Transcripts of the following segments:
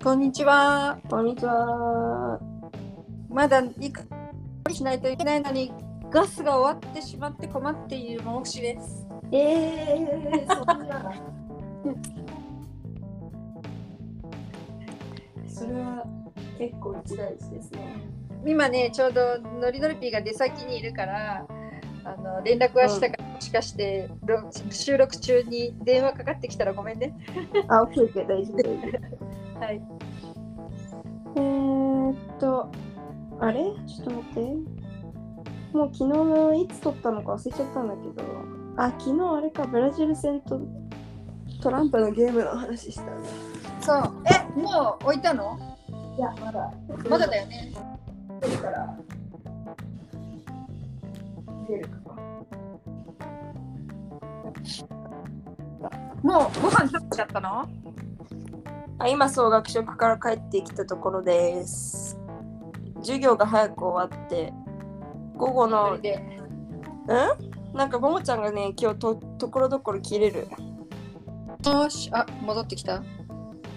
こんにちは。こんにちは。まだいくしないといけないのにガスが終わってしまって困っているもしです。ええー、そんな。それは結構一大事ですね。今ねちょうどノリノリピーが出先にいるからあの連絡はしたから、もしかしてろ収録中に電話かかってきたらごめんね。あ、オッケーオッケー、大丈夫、大丈夫。はい。えーっと、あれ？ちょっと待って。もう昨日のいつ撮ったのか忘れちゃったんだけど、あ、昨日あれか、ブラジル戦とトランプのゲームの話したんだ。そう。えもう置いたの？いや、まだ。まだだよね。もうご飯食べちゃったの？あ今そう学食から帰ってきたところです。授業が早く終わって午後の。うん？なんかももちゃんがね今日とところどころ切れるよし。あ戻ってきた？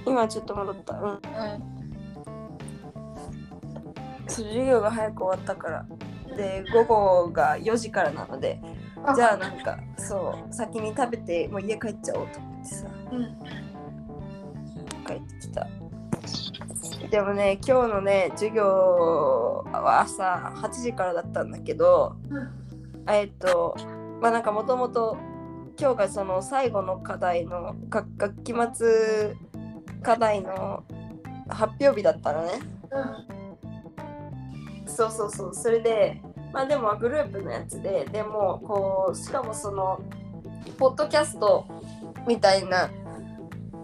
今ちょっと戻ったうんうん。そう授業が早く終わったからで午後が4時からなのであじゃあなんかそう先に食べてもう家帰っちゃおうと思ってさうん。でもね今日のね授業は朝8時からだったんだけど、えっとまあなんかもともと今日がその最後の課題の学学期末課題の発表日だったのね。そうそうそう。それでまあでもグループのやつででもこうしかもそのポッドキャストみたいな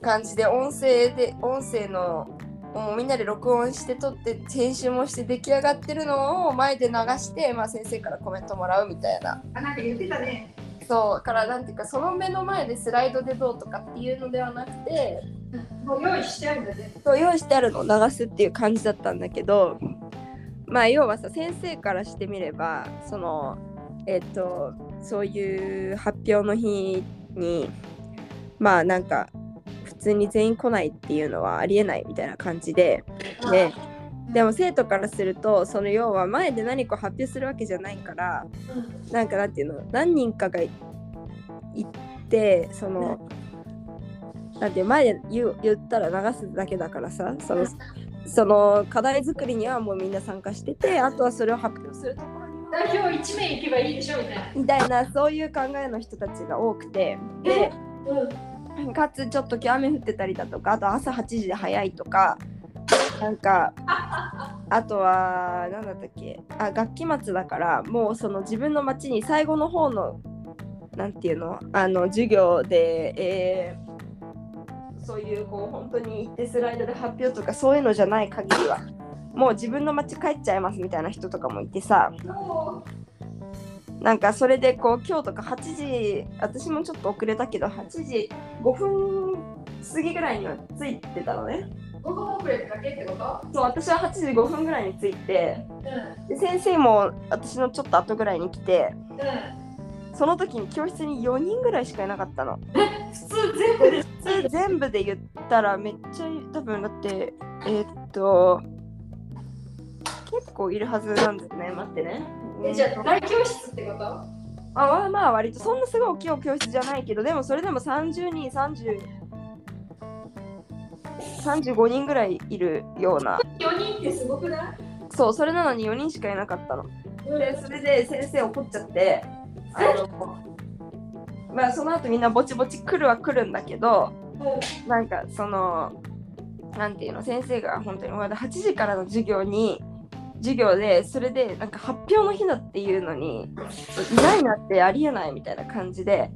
感じで音声で音声のもうみんなで録音して撮って編集もして出来上がってるのを前で流して、まあ、先生からコメントもらうみたいなあなんか言ってたね。そうからなんていうかその目の前でスライドでどうとかっていうのではなくてもう用意してあるんだね。そう用意してあるのを流すっていう感じだったんだけどまあ要はさ先生からしてみればそのえっ、とそういう発表の日にまあなんか普通に全員来ないっていうのはありえないみたいな感じでででも生徒からするとその要は前で何かを発表するわけじゃないからなんかなんていうの何人かがい行ってそのなんて前で言う言ったら流すだけだからさそのその課題作りにはもうみんな参加しててあとはそれを発表するところに代表一名行けばいいでしょみたいな。みたいなそういう考えの人たちが多くてでうん。かつちょっと今日雨降ってたりだとかあと朝8時で早いとかなんかあとは何だったっけあ学期末だからもうその自分の町に最後の方のなんていうのあの授業で、えーそういうこう本当に行ってスライドで発表とかそういうのじゃない限りはもう自分の町帰っちゃいますみたいな人とかもいてさ。なんかそれでこう今日とか8時私もちょっと遅れたけど8時5分過ぎぐらいには着いてたのね午後遅れだけってこと？そう私は8時5分ぐらいに着いてうん。で先生も私のちょっと後ぐらいに来てうん。その時に教室に4人ぐらいしかいなかったの普通全部で？普通全部で言ったらめっちゃ多分だってえーっと結構いるはずなんですね。待ってね。えじゃあ大教室ってこと？あまあまあ割とそんなすごい大きい教室じゃないけどでもそれでも30人30 35人ぐらいいるような。四人ってすごくない？そうそれなのに4人しかいなかったの。でそれで先生怒っちゃってあのまあその後みんなぼちぼち来るは来るんだけどうなんかそのなんていうの先生が本当にまだ8時からの授業に授業でそれでなんか発表の日だっていうのにいないなってありえないみたいな感じで。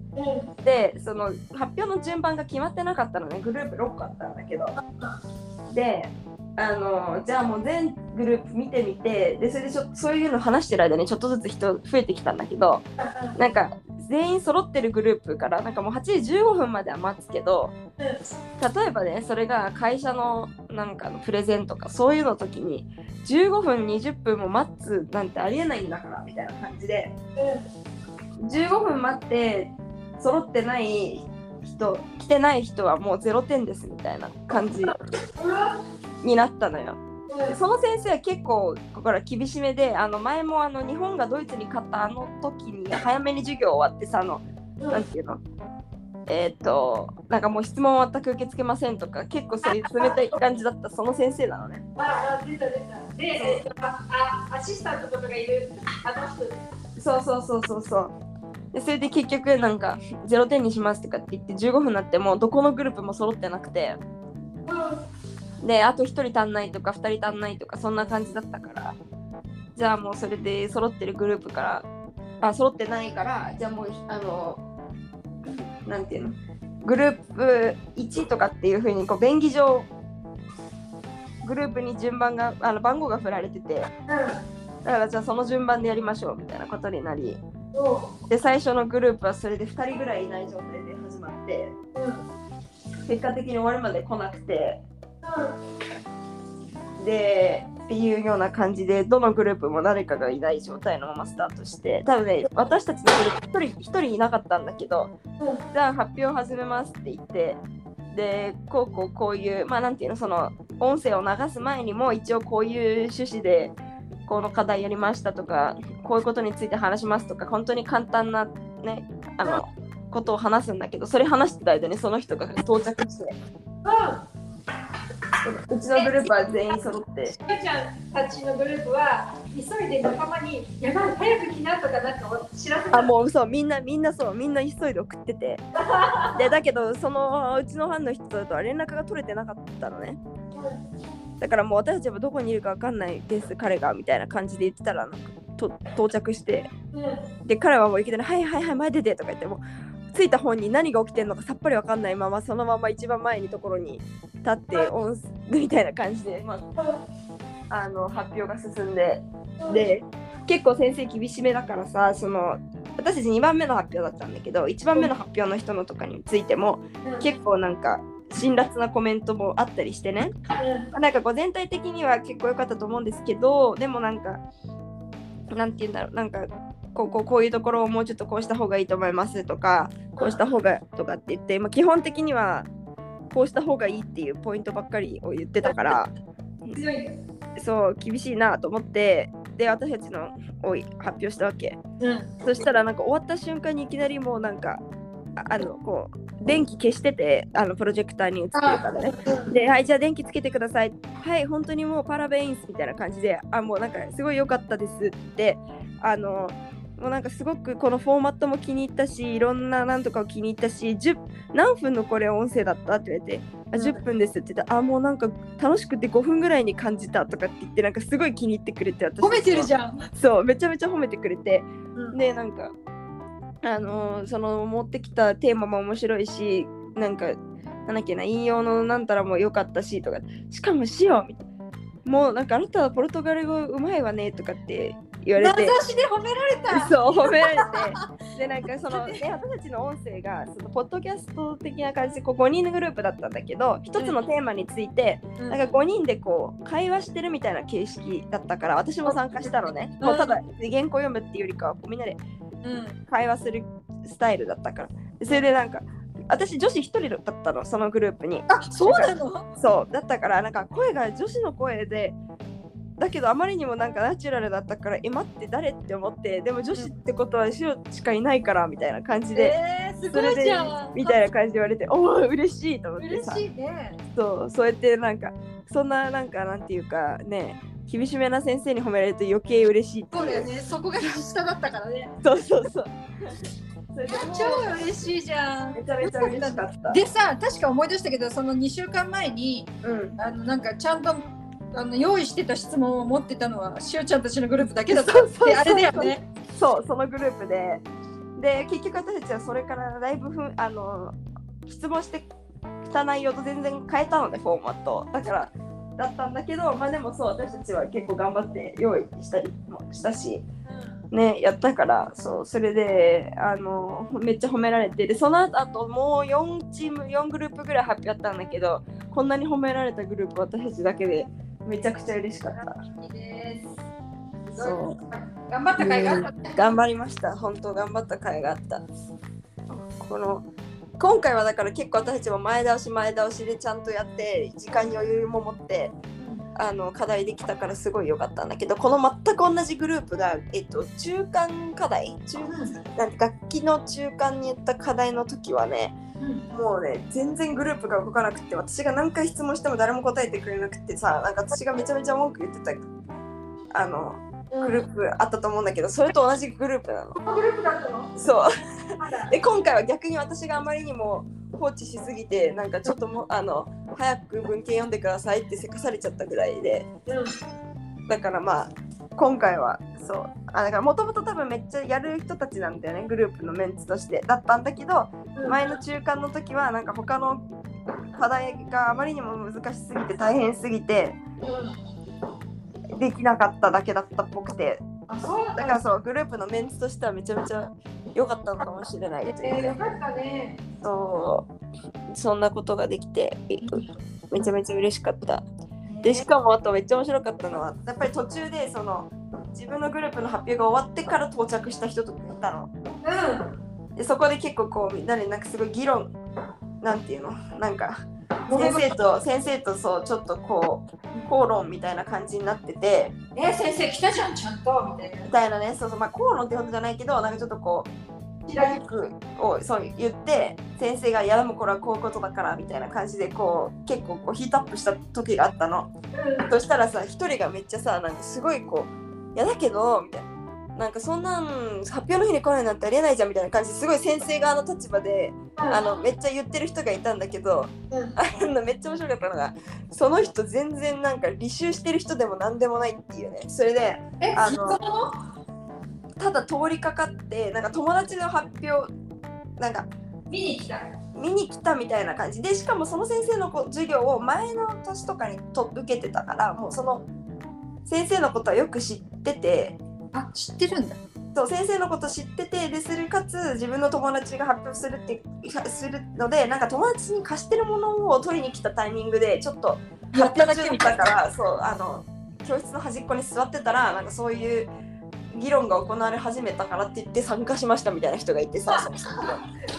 でその発表の順番が決まってなかったのねグループ6個あったんだけどであのじゃあもう全グループ見てみてでそれでちょそういうの話してる間にちょっとずつ人増えてきたんだけどなんか全員揃ってるグループからなんかもう8時15分までは待つけど例えばねそれが会社のなんかのプレゼンとかそういうの時に15分20分も待つなんてありえないんだからみたいな感じで15分待って揃ってない人来てない人はもう0点ですみたいな感じになったのよ。でその先生は結構ここから厳しめであの前もあの日本がドイツに勝ったあの時に早めに授業終わってさあのなんていうの？えっ、となんかもう質問全く受け付けませんとか結構そういう冷たい感じだったその先生なのね。ああ出た出た。で、えアシスタントとかがいる。あの人。そうそうそうそうそう。でそれで結局なんか0点にしますとかって言って15分になってもどこのグループも揃ってなくてであと1人足んないとか2人足んないとかそんな感じだったから。じゃあもうそれで揃ってるグループからあ揃ってないからじゃあもうあのなんていうの？グループ1とかっていうふうにこう便宜上グループに順番があの番号が振られてて。だからじゃあその順番でやりましょうみたいなことになり。で最初のグループはそれで2人ぐらいいない状態で始まって。結果的に終わるまで来なくてでっていうような感じでどのグループも誰かがいない状態のままスタートして多分ね私たちのグループ1人 ,1 人いなかったんだけどじゃあ発表始めますって言ってでこうこうこういうまあなんていうのその音声を流す前にも一応こういう趣旨でこの課題やりましたとかこういうことについて話しますとか本当に簡単なねあのことを話すんだけどそれ話してた間にその人が到着して。うちのグループは全員揃って。しかちゃんたちのグループは急いで仲間に「やばい早く来な」とかなんか知らせあもうそうみんなみんなそう。みんな急いで送ってて。でだけどそのうちのファンの人とは連絡が取れてなかったのね。だからもう私たちはどこにいるかわかんないです彼がみたいな感じで言ってたらなんかと到着して。で彼はもういきなり「はいはいはい前出て」とか言ってもう着いた本に何が起きてるのかさっぱりわかんないままそのまま一番前にところに立ってみたいな感じで、まあ、あの発表が進んで。で結構先生厳しめだからさその私たち2番目の発表だったんだけど1番目の発表の人のとかについても結構なんか辛辣なコメントもあったりしてね。なんかこう全体的には結構良かったと思うんですけどでもなんかなんて言うんだろうなんかこうこうこういうところをもうちょっとこうした方がいいと思いますとかこうした方がとかって言って、まあ、基本的にはこうした方がいいっていうポイントばっかりを言ってたから 強いそう厳しいなと思ってで私たちのを発表したわけ。うん。そしたらなんか終わった瞬間にいきなりもうなんかああのこう電気消しててあのプロジェクターに映ってるからね。で、はい、じゃあ電気つけてください。はい、本当にもうパラベインスみたいな感じで、あ、もうなんかすごい良かったですって、あの、もうなんかすごくこのフォーマットも気に入ったし、いろんななんとかを気に入ったし、10何分のこれ音声だったって言われて、あうん。10分ですって言った。ら、あ、もうなんか楽しくて5分ぐらいに感じたとかって言って、なんかすごい気に入ってくれて、私褒めてるじゃん。ゃん、そう、めちゃめちゃ褒めてくれて、うん。でなんかあのーその持ってきたテーマも面白いしなんかなんだっけな引用のなんたらも良かったしとかしかもしようみたいな。もうなんかあなたはポルトガル語うまいわねとかって言われ名て褒められた。そう褒められて。でなんかその、ね、私たちの音声がそのポッドキャスト的な感じでこう5人のグループだったんだけど一つのテーマについてうん。なんか5人でこう会話してるみたいな形式だったから私も参加したのね、うん。もうただ原稿読むっていうよりかはこうみんなでうん。会話するスタイルだったから。でそれでなんか私女子1人だったのそのグループに。あそうなの？そう。だったからなんか声が女子の声でだけどあまりにもなんかナチュラルだったからえ待って誰って思ってでも女子ってことは白しかいないからみたいな感じで、えー、すごいじゃん。みたいな感じで言われておお嬉しいと思って嬉さしいね。そうそうやってなんかそんななんかなんていうかね厳しめな先生に褒められると余計嬉しいそうだよね。そこが下だったからね。そうそうそう。超嬉しいじゃん。めちゃめちゃ嬉しかった。でさ確か思い出したけどその2週間前にうん。あのなんかちゃんとあの用意してた質問を持ってたのはしおちゃんたちのグループだけだった。あれだよね。そうそのグループで。で結局私たちはそれからだいぶふんあの質問してきた内容と全然変えたのでフォーマットを。だからだったんだけどまあでもそう私たちは結構頑張って用意したりもしたしねやったからそうそれであのめっちゃ褒められてでその後もう4チーム4グループぐらい発表あったんだけどこんなに褒められたグループ私たちだけでめちゃくちゃ嬉しかった。そう。頑張った甲斐があったね。頑張りました。本当頑張った甲斐があった。この今回はだから結構私たちも前倒し前倒しでちゃんとやって時間に余裕も持ってあの課題できたからすごい良かったんだけどこの全く同じグループが、えっと、中間課題？中なん楽器の中間にやった課題の時はねもうね全然グループが動かなくて私が何回質問しても誰も答えてくれなくてさなんか私がめちゃめちゃ文句言ってたあのグループあったと思うんだけどそれと同じグループなの。グループだったの？そう。で今回は逆に私があまりにも放置しすぎてなんかちょっともあの早く文献読んでくださいってせかされちゃったぐらいで。だからまあ今回はそう。あだからもともと多分めっちゃやる人たちなんだよねグループのメンツとして。だったんだけど前の中間の時はなんか他の課題があまりにも難しすぎて大変すぎてできなかっただけだったっぽくてあそうだ。だからそうグループのメンツとしてはめちゃめちゃ良かったのかもしれないというえー、よかったね。そう。そんなことができてめちゃめちゃ嬉しかった。でしかもあとめっちゃ面白かったのはやっぱり途中でその自分のグループの発表が終わってから到着した人とかいたの。でそこで結構こうみんなでなんかすごい議論なんていうの？なんか先生と先生とそうちょっとこう口論みたいな感じになってて。うんえ先生来たじゃんちゃんとみたいな。みたいなね。そうそう。まあ口論ってことじゃないけどなんかちょっとこうひらめくをそう言って先生が「いやでもこれはこういうことだから」みたいな感じでこう結構こうヒートアップした時があったの。そしたらさ一人がめっちゃさなんかすごいこう「いやだけど」みたいな。なんかそんなん発表の日に来ないなんてありえないじゃんみたいな感じですごい先生側の立場であのめっちゃ言ってる人がいたんだけどうん。あのめっちゃ面白かったのがその人全然なんか履修してる人でも何でもないっていうね。それでえあのただ通りかかってなんか友達の発表なんか見に来た見に来たみたいな感じでしかもその先生のこ授業を前の年とかにと受けてたからもうその先生のことはよく知っててあ知ってるんだ。そう先生のこと知っててでするかつ自分の友達が発表するってするのでなんか友達に貸してるものを取りに来たタイミングでちょっと発表中だったからそうあの教室の端っこに座ってたらなんかそういう議論が行われ始めたからって言って参加しましたみたいな人がいてさ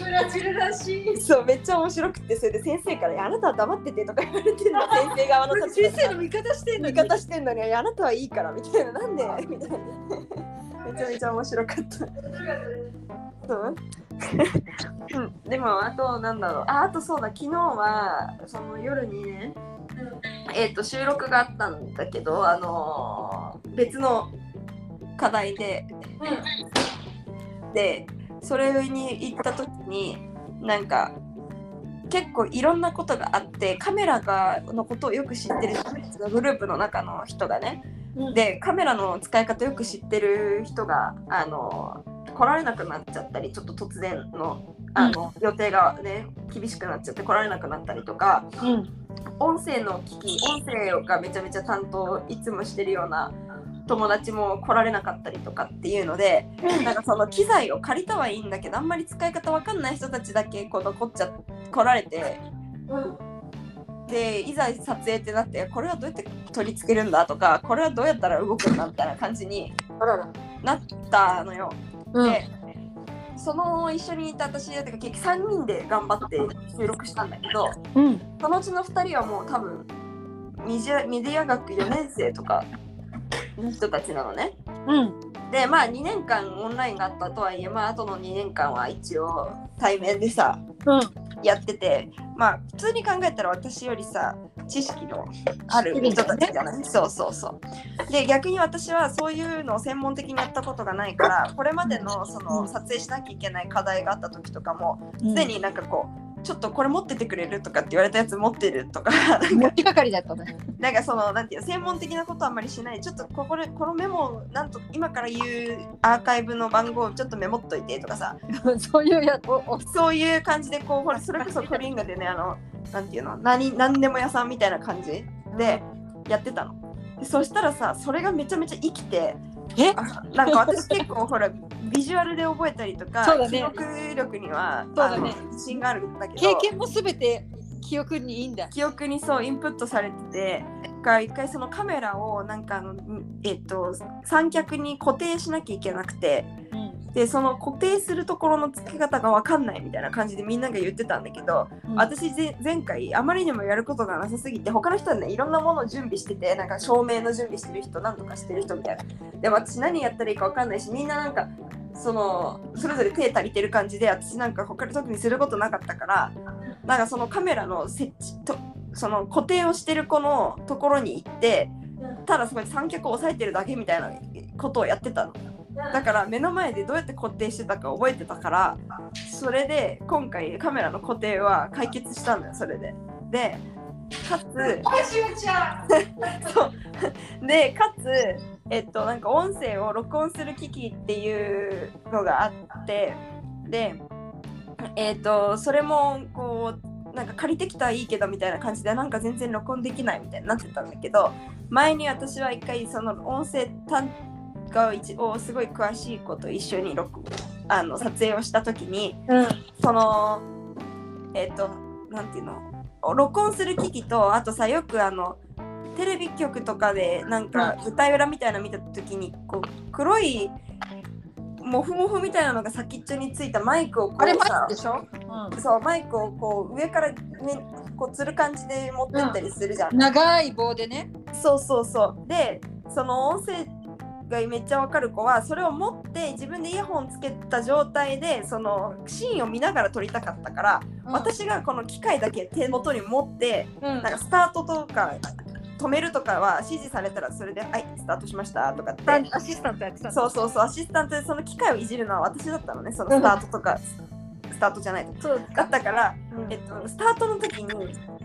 ブラジルらしい。そうめっちゃ面白くてそれで先生からいや「あなたは黙ってて」とか言われてんの先生側の立場先生の味方してんの味方してんのに「いやあなたはいいから」みたいな「なんで?」みたいな。めちゃめちゃ面白かった。そう？うん、でもあとなんだろう。ああとそうだ昨日はその夜にねえー、と収録があったんだけど、あのー別の課題で。でそれに行った時になんか結構いろんなことがあってカメラがのことをよく知ってるグループの中の人がね。うん。でカメラの使い方よく知ってる人があの来られなくなっちゃったりちょっと突然のあの、予定がね厳しくなっちゃって来られなくなったりとかうん。音声の機器音声がめちゃめちゃ担当いつもしてるような友達も来られなかったりとかっていうのでなんかその機材を借りたはいいんだけどあんまり使い方わかんない人たちだけこう残っちゃ来られてうん。でいざ撮影ってなってこれはどうやって取り付けるんだとかこれはどうやったら動くんだみたいな感じになったのよ。うん。でその一緒にいた私だってか結局3人で頑張って収録したんだけどうん。そのうちの2人はもう多分メディアメディア学4年生とかの人たちなのね。うん。でまあ2年間オンラインがあったとはいえまああとの2年間は一応対面でさうん。やっててまあ普通に考えたら私よりさ知識のある人たちじゃない、そうそうそう。で逆に私はそういうのを専門的にやったことがないからこれまでのその撮影しなきゃいけない課題があった時とかもすでになんかこうちょっとこれ持っててくれる？とかって言われたやつ持ってるとか。なんか持ちりだったね。なんかそのなんていうの専門的なことあんまりしない。ちょっとここでこのメモをなんと今から言うアーカイブの番号をちょっとメモっといてとかさ。そういうやそういう感じでこうほらそれこそコリンガでねあのなんていうの何何でも屋さんみたいな感じでやってたの。でそしたらさそれがめちゃめちゃ生きてえ？あなんか私結構ほらビジュアルで覚えたりとか、そうだね。記憶力にはそうだね。自信があるんだけど。経験もすべて記憶にいいんだ。記憶にそうインプットされててが一回そのカメラをなんかあのえっと三脚に固定しなきゃいけなくて。うんでその固定するところの付け方が分かんないみたいな感じでみんなが言ってたんだけど、うん。私ぜ前回あまりにもやることがなさすぎて他の人はねいろんなものを準備しててなんか照明の準備してる人何とかしてる人みたいな。でも私何やったらいいか分かんないしみんななんかそのそれぞれ手足りてる感じで私なんか他に特にすることなかったからなんかそのカメラの設置とその固定をしてる子のところに行ってただそこに三脚を押さえてるだけみたいなことをやってたのだから目の前でどうやって固定してたか覚えてたからそれで今回カメラの固定は解決したんだよそれで。でかつそう。でかつえっとなんか音声を録音する機器っていうのがあってでえっとそれもこうなんか借りてきたらいいけどみたいな感じでなんか全然録音できないみたいになってたんだけど前に私は一回その音声担が一応すごい詳しい子と一緒に録あの撮影をした時にうん。そのえっ、となんていうの？録音する機器とあとさよくあのテレビ局とかでなんか舞台裏みたいなの見た時にこう黒いモフモフみたいなのが先っちょについたマイクをこうさジでしょ、そうマイクをこう上から、ね、こうつる感じで持ってったりするじゃん。長い棒でね。そうそうそう。でその音声がめっちゃわかる子はそれを持って自分でイヤホンつけた状態でそのシーンを見ながら撮りたかったから、私がこの機械だけ手元に持ってうん。なんかスタートとか止めるとかは指示されたらそれで「はいスタートしました」とかって。アシスタントやってたの。そうそうそうアシスタントでその機械をいじるのは私だったのねそのスタートとか、スタートじゃないそうだったから、うん。えっと、スタートの時に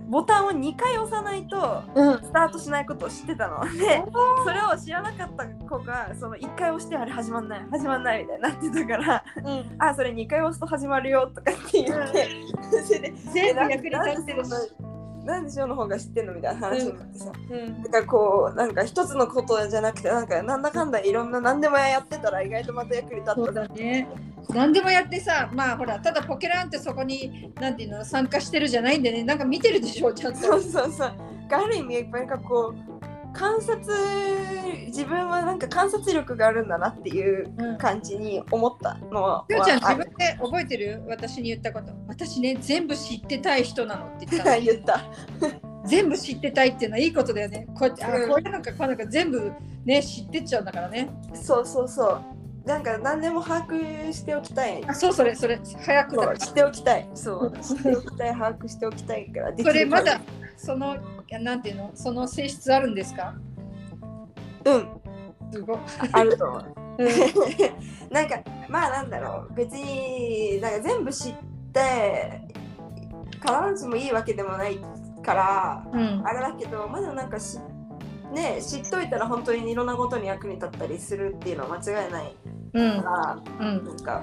ボタンを2回押さないとうん。スタートしないことを知ってたの。でそれを知らなかった子がその1回押してあれ始まんない始まんないみたいになってたからうん。あそれ2回押すと始まるよとかって言って、それで全部役に立ってるし、なんでしょうの方が知ってんのみたいな話になってさ、うん、だからこうなんか一つのことじゃなくてなんかなんだかんだいろんな何でもやってたら意外とまた役に立った。だね。何でもやってさまあほらただポケランってそこになんていうの参加してるじゃないんでね。なんか見てるでしょちゃんと。そうそうそう。ある意味やっぱりこう観察自分はなんか観察力があるんだなっていううん。感じに思ったのはうちゃんあ自分で覚えてる？私に言ったこと。私ね全部知ってたい人なのって言ったの。言った。全部知ってたいっていうのはいいことだよね。こうやってあうん。こういうのかこういうのか全部ね知ってっちゃうんだからね。そうそうそう。なんか何でも把握しておきたい。あそうそれそれ早くだそう知っておきたい。そう。知っておきたい把握しておきたいからそるれまだそのなんていうの？その性質あるんですか？うん。すごい、あると思う。うん。なんかまあなんだろう。別になんか全部知って必ずしもいいわけでもないからうん。あれだけどまだなんかしね知っといたら本当にいろんなことに役に立ったりするっていうのは間違いないうん。からうん。なんか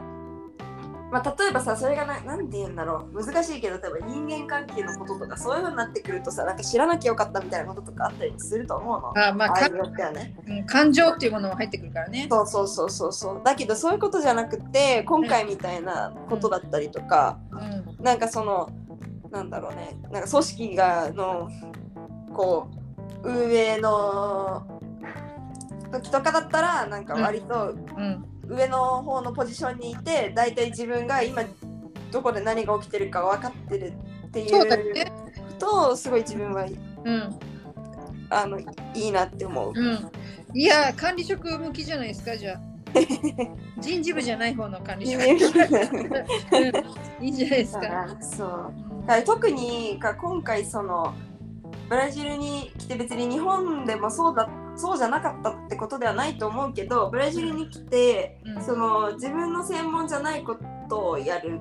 まあ例えばさそれがななんて言うんだろう。難しいけど例えば人間関係のこととかそういうふうになってくるとさなんか知らなきゃよかったみたいなこととかあったりすると思うの。あまあかあってはね。うん感情っていうものも入ってくるからね。そうそうそうそうそう。だけどそういうことじゃなくて今回みたいなことだったりとか、うん。なんかそのなんだろうね。なんか組織がのこう運営の時とかだったらなんか割とうん上の方のポジションにいて大体自分が今どこで何が起きてるか分かってるっていそうとすごい自分はうん。あのいいなって思う。うん。いや管理職向きじゃないですかじゃあ。人事部じゃない方の管理職。うん。いいんじゃないですか。そう。だ特にか今回そのブラジルに来て別に日本でもそうだそうじゃなかったってことではないと思うけどブラジルに来て、うん。その自分の専門じゃないことをやる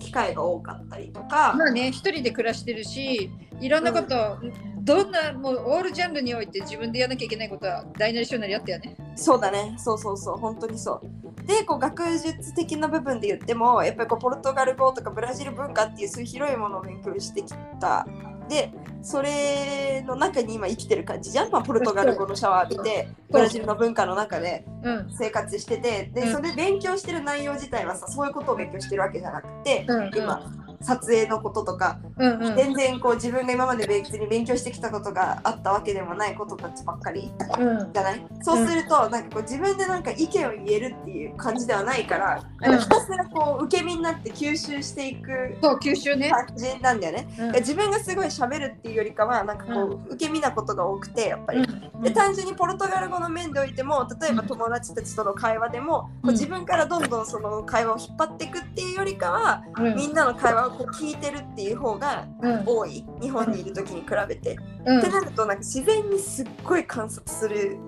機会が多かったりとか、まあね一人で暮らしてるしいろんなこと、どんなもうオールジャンルにおいて自分でやらなきゃいけないことは大なり小なりあったよね。そうだね。そうそうそう。本当にそう。でこう学術的な部分で言ってもやっぱりこうポルトガル語とかブラジル文化っていうそういう広いものを勉強してきたでそれの中に今生きてる感じじゃん、まあ、ポルトガル語のシャワー浴びてブラジルの文化の中でうん。生活しててでうん。それ勉強してる内容自体はさそういうことを勉強してるわけじゃなくてうん。今撮影のこととか、うんうん。全然こう自分が今まで別に勉強してきたことがあったわけでもないことたちばっかりうんじゃない？そうすると、なんかこう自分でなんか意見を言えるっていう感じではないから、なんかひたすらこう受け身になって吸収していくそう九州ね、感じなんだよね。うん。自分がすごい喋るっていうよりかはなんかこう、受け身なことが多くてやっぱり。うん。で単純にポルトガル語の面でおいても例えば友達たちとの会話でも、こううん。自分からどんどんその会話を引っ張っていくっていうよりかは、うん。みんなの会話をこう聞いてるっていう方がうん。多い。日本にいる時に比べて。うん。ってなるとなんか自然にすっごい観察する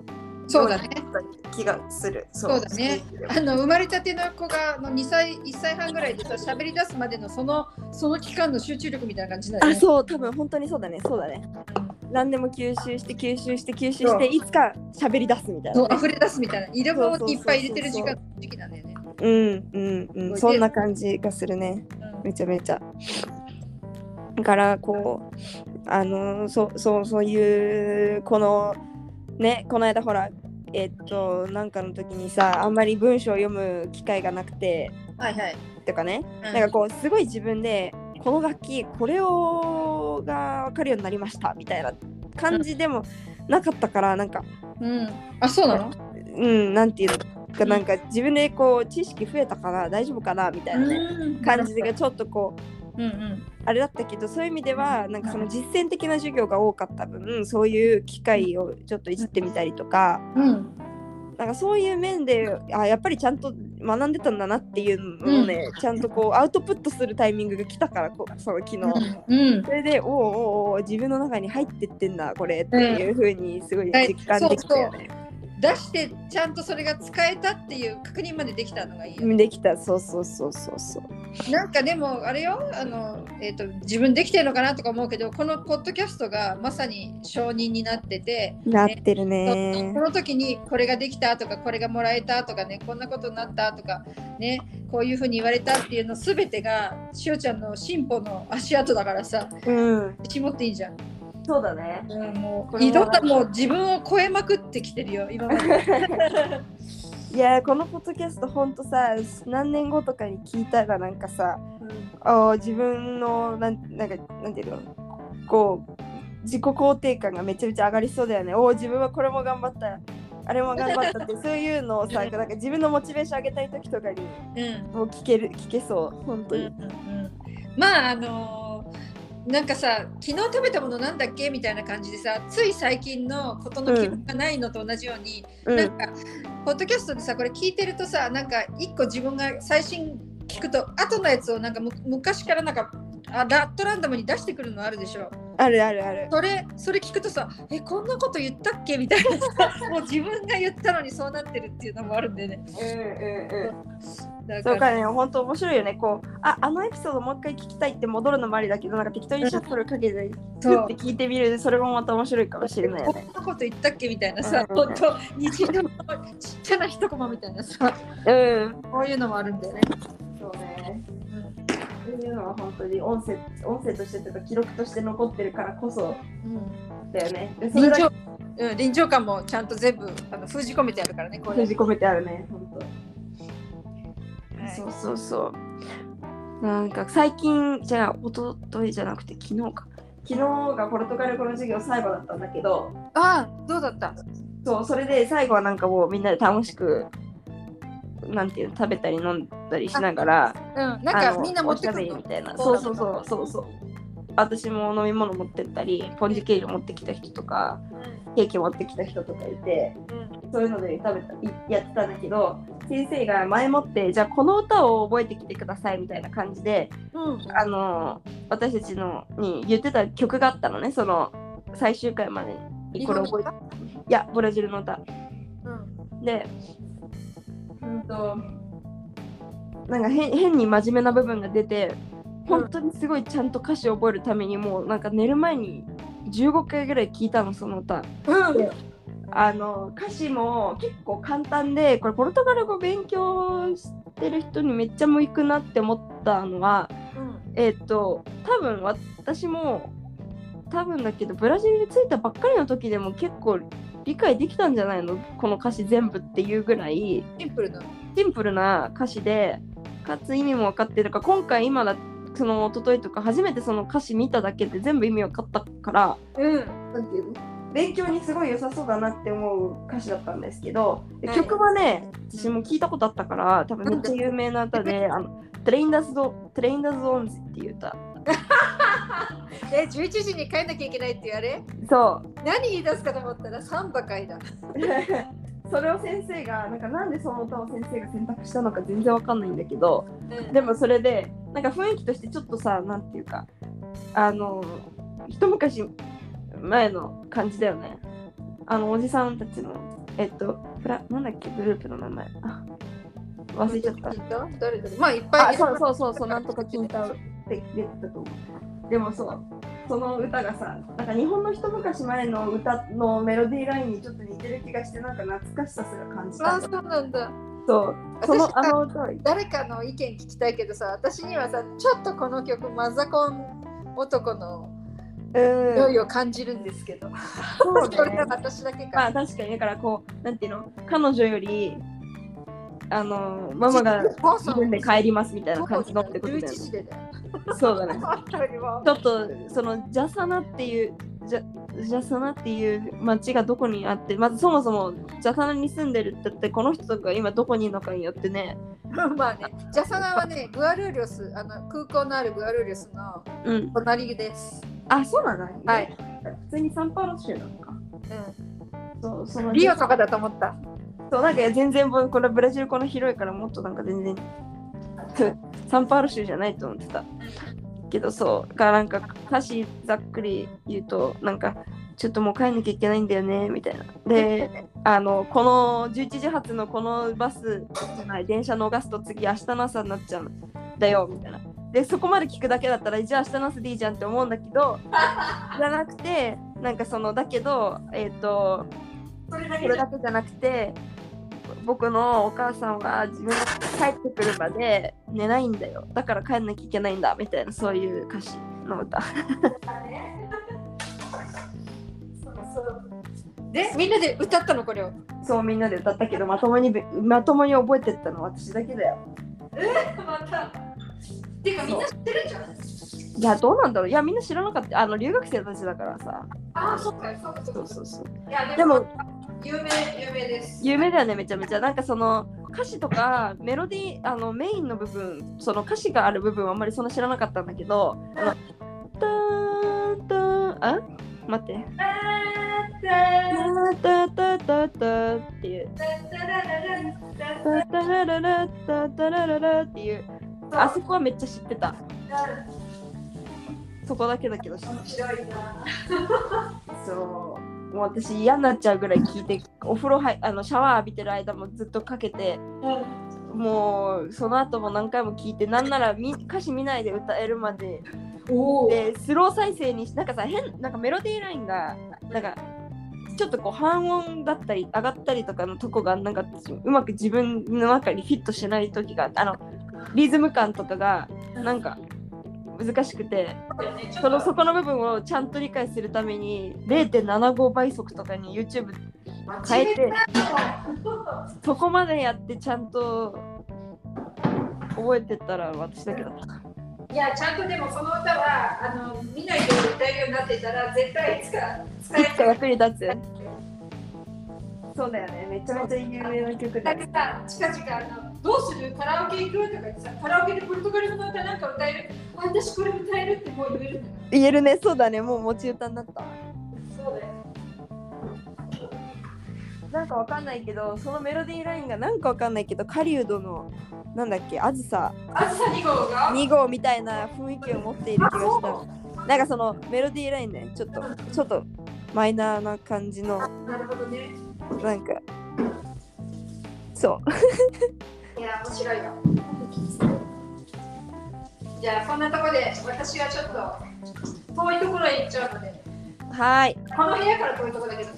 そうだね。気がする。そそうだね。あの生まれたての子があの2歳1歳半ぐらいでさ喋り出すまでのそのその期間の集中力みたいな感じだよね。あそう多分本当にそうだね。そうだね。何でも吸収して吸収して吸収していつか喋り出すみたいな、ね、そう溢れ出すみたいな。入れ物にいっぱい入れてる時間時期なんだよね。うんうんうん。そんな感じがするね。うんめちゃめちゃだからこうあのそうそうそういうこのねこの間ほらえっとなんかの時にさあんまり文章を読む機会がなくてはいはい。とかね、うんなんかこうすごい自分でこの楽器これをが分かるようになりましたみたいな感じでもなかったからなんかうん。あそうなの？うんなんていうの？かなんか自分でこう知識増えたかな大丈夫かなみたいなね、うん感じがちょっとこううんうん。あれだったけどそういう意味ではなんかその実践的な授業が多かった分そういう機会をちょっといじってみたりとかうん。なんかそういう面であやっぱりちゃんと学んでたんだなっていうのをね、ちゃんとこうアウトプットするタイミングが来たからこその昨日。うん。それでおうおうおう自分の中に入ってってんだこれっていう風にすごい実感できたよね。出してちゃんとそれが使えたっていう確認までできたのがいいよね。できたそうそうそうそうそう。なんかでもあれよあの、えー、と自分できてるのかなとか思うけどこのポッドキャストがまさに承認になってて、なってるそねこ。の時にこれができたとかこれがもらえたとかねこんなことになったとかねこういうふうに言われたっていうの全てがしおちゃんの進歩の足跡だからさうん絞っていいじゃん。そうだね。うん、もういろんなもう自分を超えまくってきてるよ今まで。いやーこのポッドキャストほんとさ何年後とかに聞いたらなんかさあー自分のなんなんかなんていうのこう自己肯定感がめちゃめちゃ上がりそうだよねおー自分はこれも頑張ったあれも頑張ったってそういうのをさなんか自分のモチベーション上げたい時とかにうんもう聞ける聞けそう本当うんうんに、うんまああのーなんかさ昨日食べたものなんだっけみたいな感じでさつい最近のことの記憶がないのと同じように、うん。なんかポッドキャストでさこれ聞いてるとさなんか一個自分が最新聞くと後のやつをなんかむ昔からなんかあラットランダムに出してくるのあるでしょあるあるあるそれそれ聞くとさえこんなこと言ったっけ？みたいなさ もう自分が言ったのにそうなってるっていうのもあるんでねうんうんうんだそうかね、本当面白いよね。こう、あ、あのエピソードもう一回聞きたいって戻るのもありだけど、なんか適当にシャッフルかけて、そうふって聞いてみる、それもまた面白いかもしれないよね。こんなこと言ったっけ？みたいなさ、うん本当日常のちっちゃな一コマみたいなさ、うん。こういうのもあるんだよね。そうね。いうのは本当に音声音声としてとか記録として残ってるからこそうんだよね。でそれだけ臨場うん、臨場感もちゃんと全部あの封じ込めてあるからね、これ。閉じ込めてあるね、本当。はいそうそうそう。なんか最近、じゃあ、一昨日じゃなくて昨日か。昨日がポルトガル語の授業最後だったんだけど、ああ、どうだった？そう、それで最後はなんかもうみんなで楽しく、なんていうの、食べたり飲んだりしながら、うん、なんかみんな持ってくるみたいな。そそううそうそうそうそう。私も飲み物持ってったり、ポンジケーキ持ってきた人とか、ケーキ持ってきた人とかいて、そういうので食べたいやってたんだけど、先生が前もって、じゃあこの歌を覚えてきてくださいみたいな感じで、うん。あの私たちのに言ってた曲があったのね、その最終回までに。これ覚えていや、ブラジルの歌。うん。で、うんと、なんか変変に真面目な部分が出て、本当にすごいちゃんと歌詞を覚えるためにもうなんか寝る前に15回ぐらい聞いたの、その歌。うん。あの歌詞も結構簡単で、これポルトガル語勉強してる人にめっちゃ向くなって思ったのは、えっ、と、多分私も、多分だけど、ブラジルに着いたばっかりの時でも結構理解できたんじゃないの？この歌詞全部っていうぐらい。シンプルな。シンプルな歌詞で、かつ意味も分かってるか。ら、今回今だその一昨日とか初めてその歌詞見ただけで全部意味わかったから。うん。なんていうの？勉強にすごい良さそうだなって思う歌詞だったんですけど、ではい。曲はね私も聞いたことあったから多分めっちゃ有名な歌で「あのトレインダーズドトレインダーズオンズ」っていう歌 え11時に帰んなきゃいけないって言われ？そう。何言い出すかと思ったらサンバ会だ。それを先生がなんかなんでその歌を先生が選択したのか全然わかんないんだけどうん。でもそれでなんか雰囲気としてちょっとさなんていうかあの一昔前の感じだよね。あのおじさんたちのえっとプラなんだっけグループの名前。あ忘れちゃった。まあいっぱいあそうそうそうそうなんとか金太って出てたと思うでもそう。その歌がさなんか日本の一昔前の歌のメロディーラインにちょっと似てる気がしてなんか懐かしさすら感じた。あそうなんだ。そう。その私あの歌は誰かの意見聞きたいけどさ私にはさちょっとこの曲マザコン男のうん。匂いを感じるんですけど、そう それねは私だけまかあ確かに。だからこうなんていうの？彼女よりあのママが自分で帰りますみたいな感じのってことだよ11時でだよね。そうだね。ちょっとそのジャサナっていうジャジャサナっていう町がどこにあってまずそもそもジャサナに住んでるってってこの人が今どこにいるのかによってね。まあねジャサナはねグアルーリョスあの空港のあるグアルーリョスのうん。隣です、あそうなんだはい、普通にサンパウロ州なのか。うそうそのん、リオとかだと思ったそうなんか全然これブラジルこの広いからもっとなんか全然 サンパウロ州じゃないと思ってた。けどそうがなんか歌詞ざっくり言うとなんかちょっともう帰んなきゃいけないんだよねみたいな。で あのこの11時発のこのバスじゃない電車逃すと次明日の朝になっちゃうんだよみたいな。でそこまで聞くだけだったらじゃあ明日の朝でいいじゃんって思うんだけど じゃなくてなんかそのだけどえっ、とそれだこれだけじゃなくて僕のお母さんは自分が帰ってくるまで寝ないんだよ。だから帰んなきゃいけないんだみたいなそういう歌詞の歌。でみんなで歌ったのこれを？そうみんなで歌ったけどまともにべまともに覚えてったのは私だけだよ。また？てかみんな知ってるじゃん。いやどうなんだろう。いやみんな知らなかった。あの留学生たちだからさ。ああそっかそっか。そそうそうそう。いやでも有名有名です。有名だよねめちゃめちゃ。なんかその歌詞とかメロディーあのメインの部分その歌詞がある部分はあんまりそんな知らなかったんだけどあのターンターンあ待って。タタタタタっていう。タタラララタタラララっていう。あそこはめっちゃ知ってた。そこだけだけど知ってた。そうもう私嫌になっちゃうぐらい聞いてお風呂はあのシャワー浴びてる間もずっとかけてもうその後も何回も聞いてなんならみ歌詞見ないで歌えるまで。でスロー再生にしなんかさ変なんかメロディーラインがなんかちょっとこう半音だったり上がったりとかのとこがなんかうまく自分の中にフィットしない時があのリズム感とかがなんか難しくてそのそこの部分をちゃんと理解するために0.75倍速とかに YouTube 変えてそこまでやってちゃんと覚えてったら私だけだった。いやちゃんとでもその歌はあの見ないで歌えるようになってたら絶対いつか使えいつか役に立つ。そうだよね。めちゃめちゃ有名な曲だ近々あのどうする？カラオケ行く？とか言ってさカラオケでポルトガルの歌なんか歌える？あ私これ歌えるってもう言える言えるね。そうだね。もう持ち歌になった。そうだよ。なんかわかんないけど、そのメロディーラインがなんかわかんないけど、狩人のなんだっけ、あずさ。あずさ2号が？2号みたいな雰囲気を持っている気がした。なんかそのメロディーラインね、ちょっとちょっとマイナーな感じの。なるほどね。なんか。そう。いや面白いよじゃあこんなところで私はちょっと遠いところへ行っちゃうのではーい。この部屋から遠いところだけど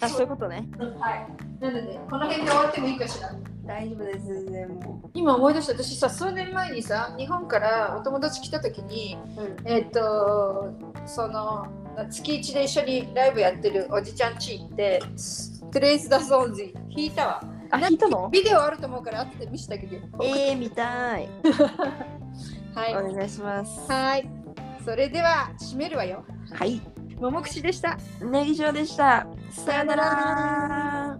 あ、そういうことね。はいなのでこの辺で終わってもいいかしら大丈夫です。全然も今思い出した私さ数年前にさ日本からお友達来た時にう。うん。えっ、とその月一で一緒にライブやってるおじちゃんち行って Trem das Onze 弾いたわあ、聞いたの？ビデオあると思うから後で見せてあげるよえー、見たい。はい。お願いします。はい。それでは締めるわよ。はい。ももくしでした。ネギ塩でした。さよなら。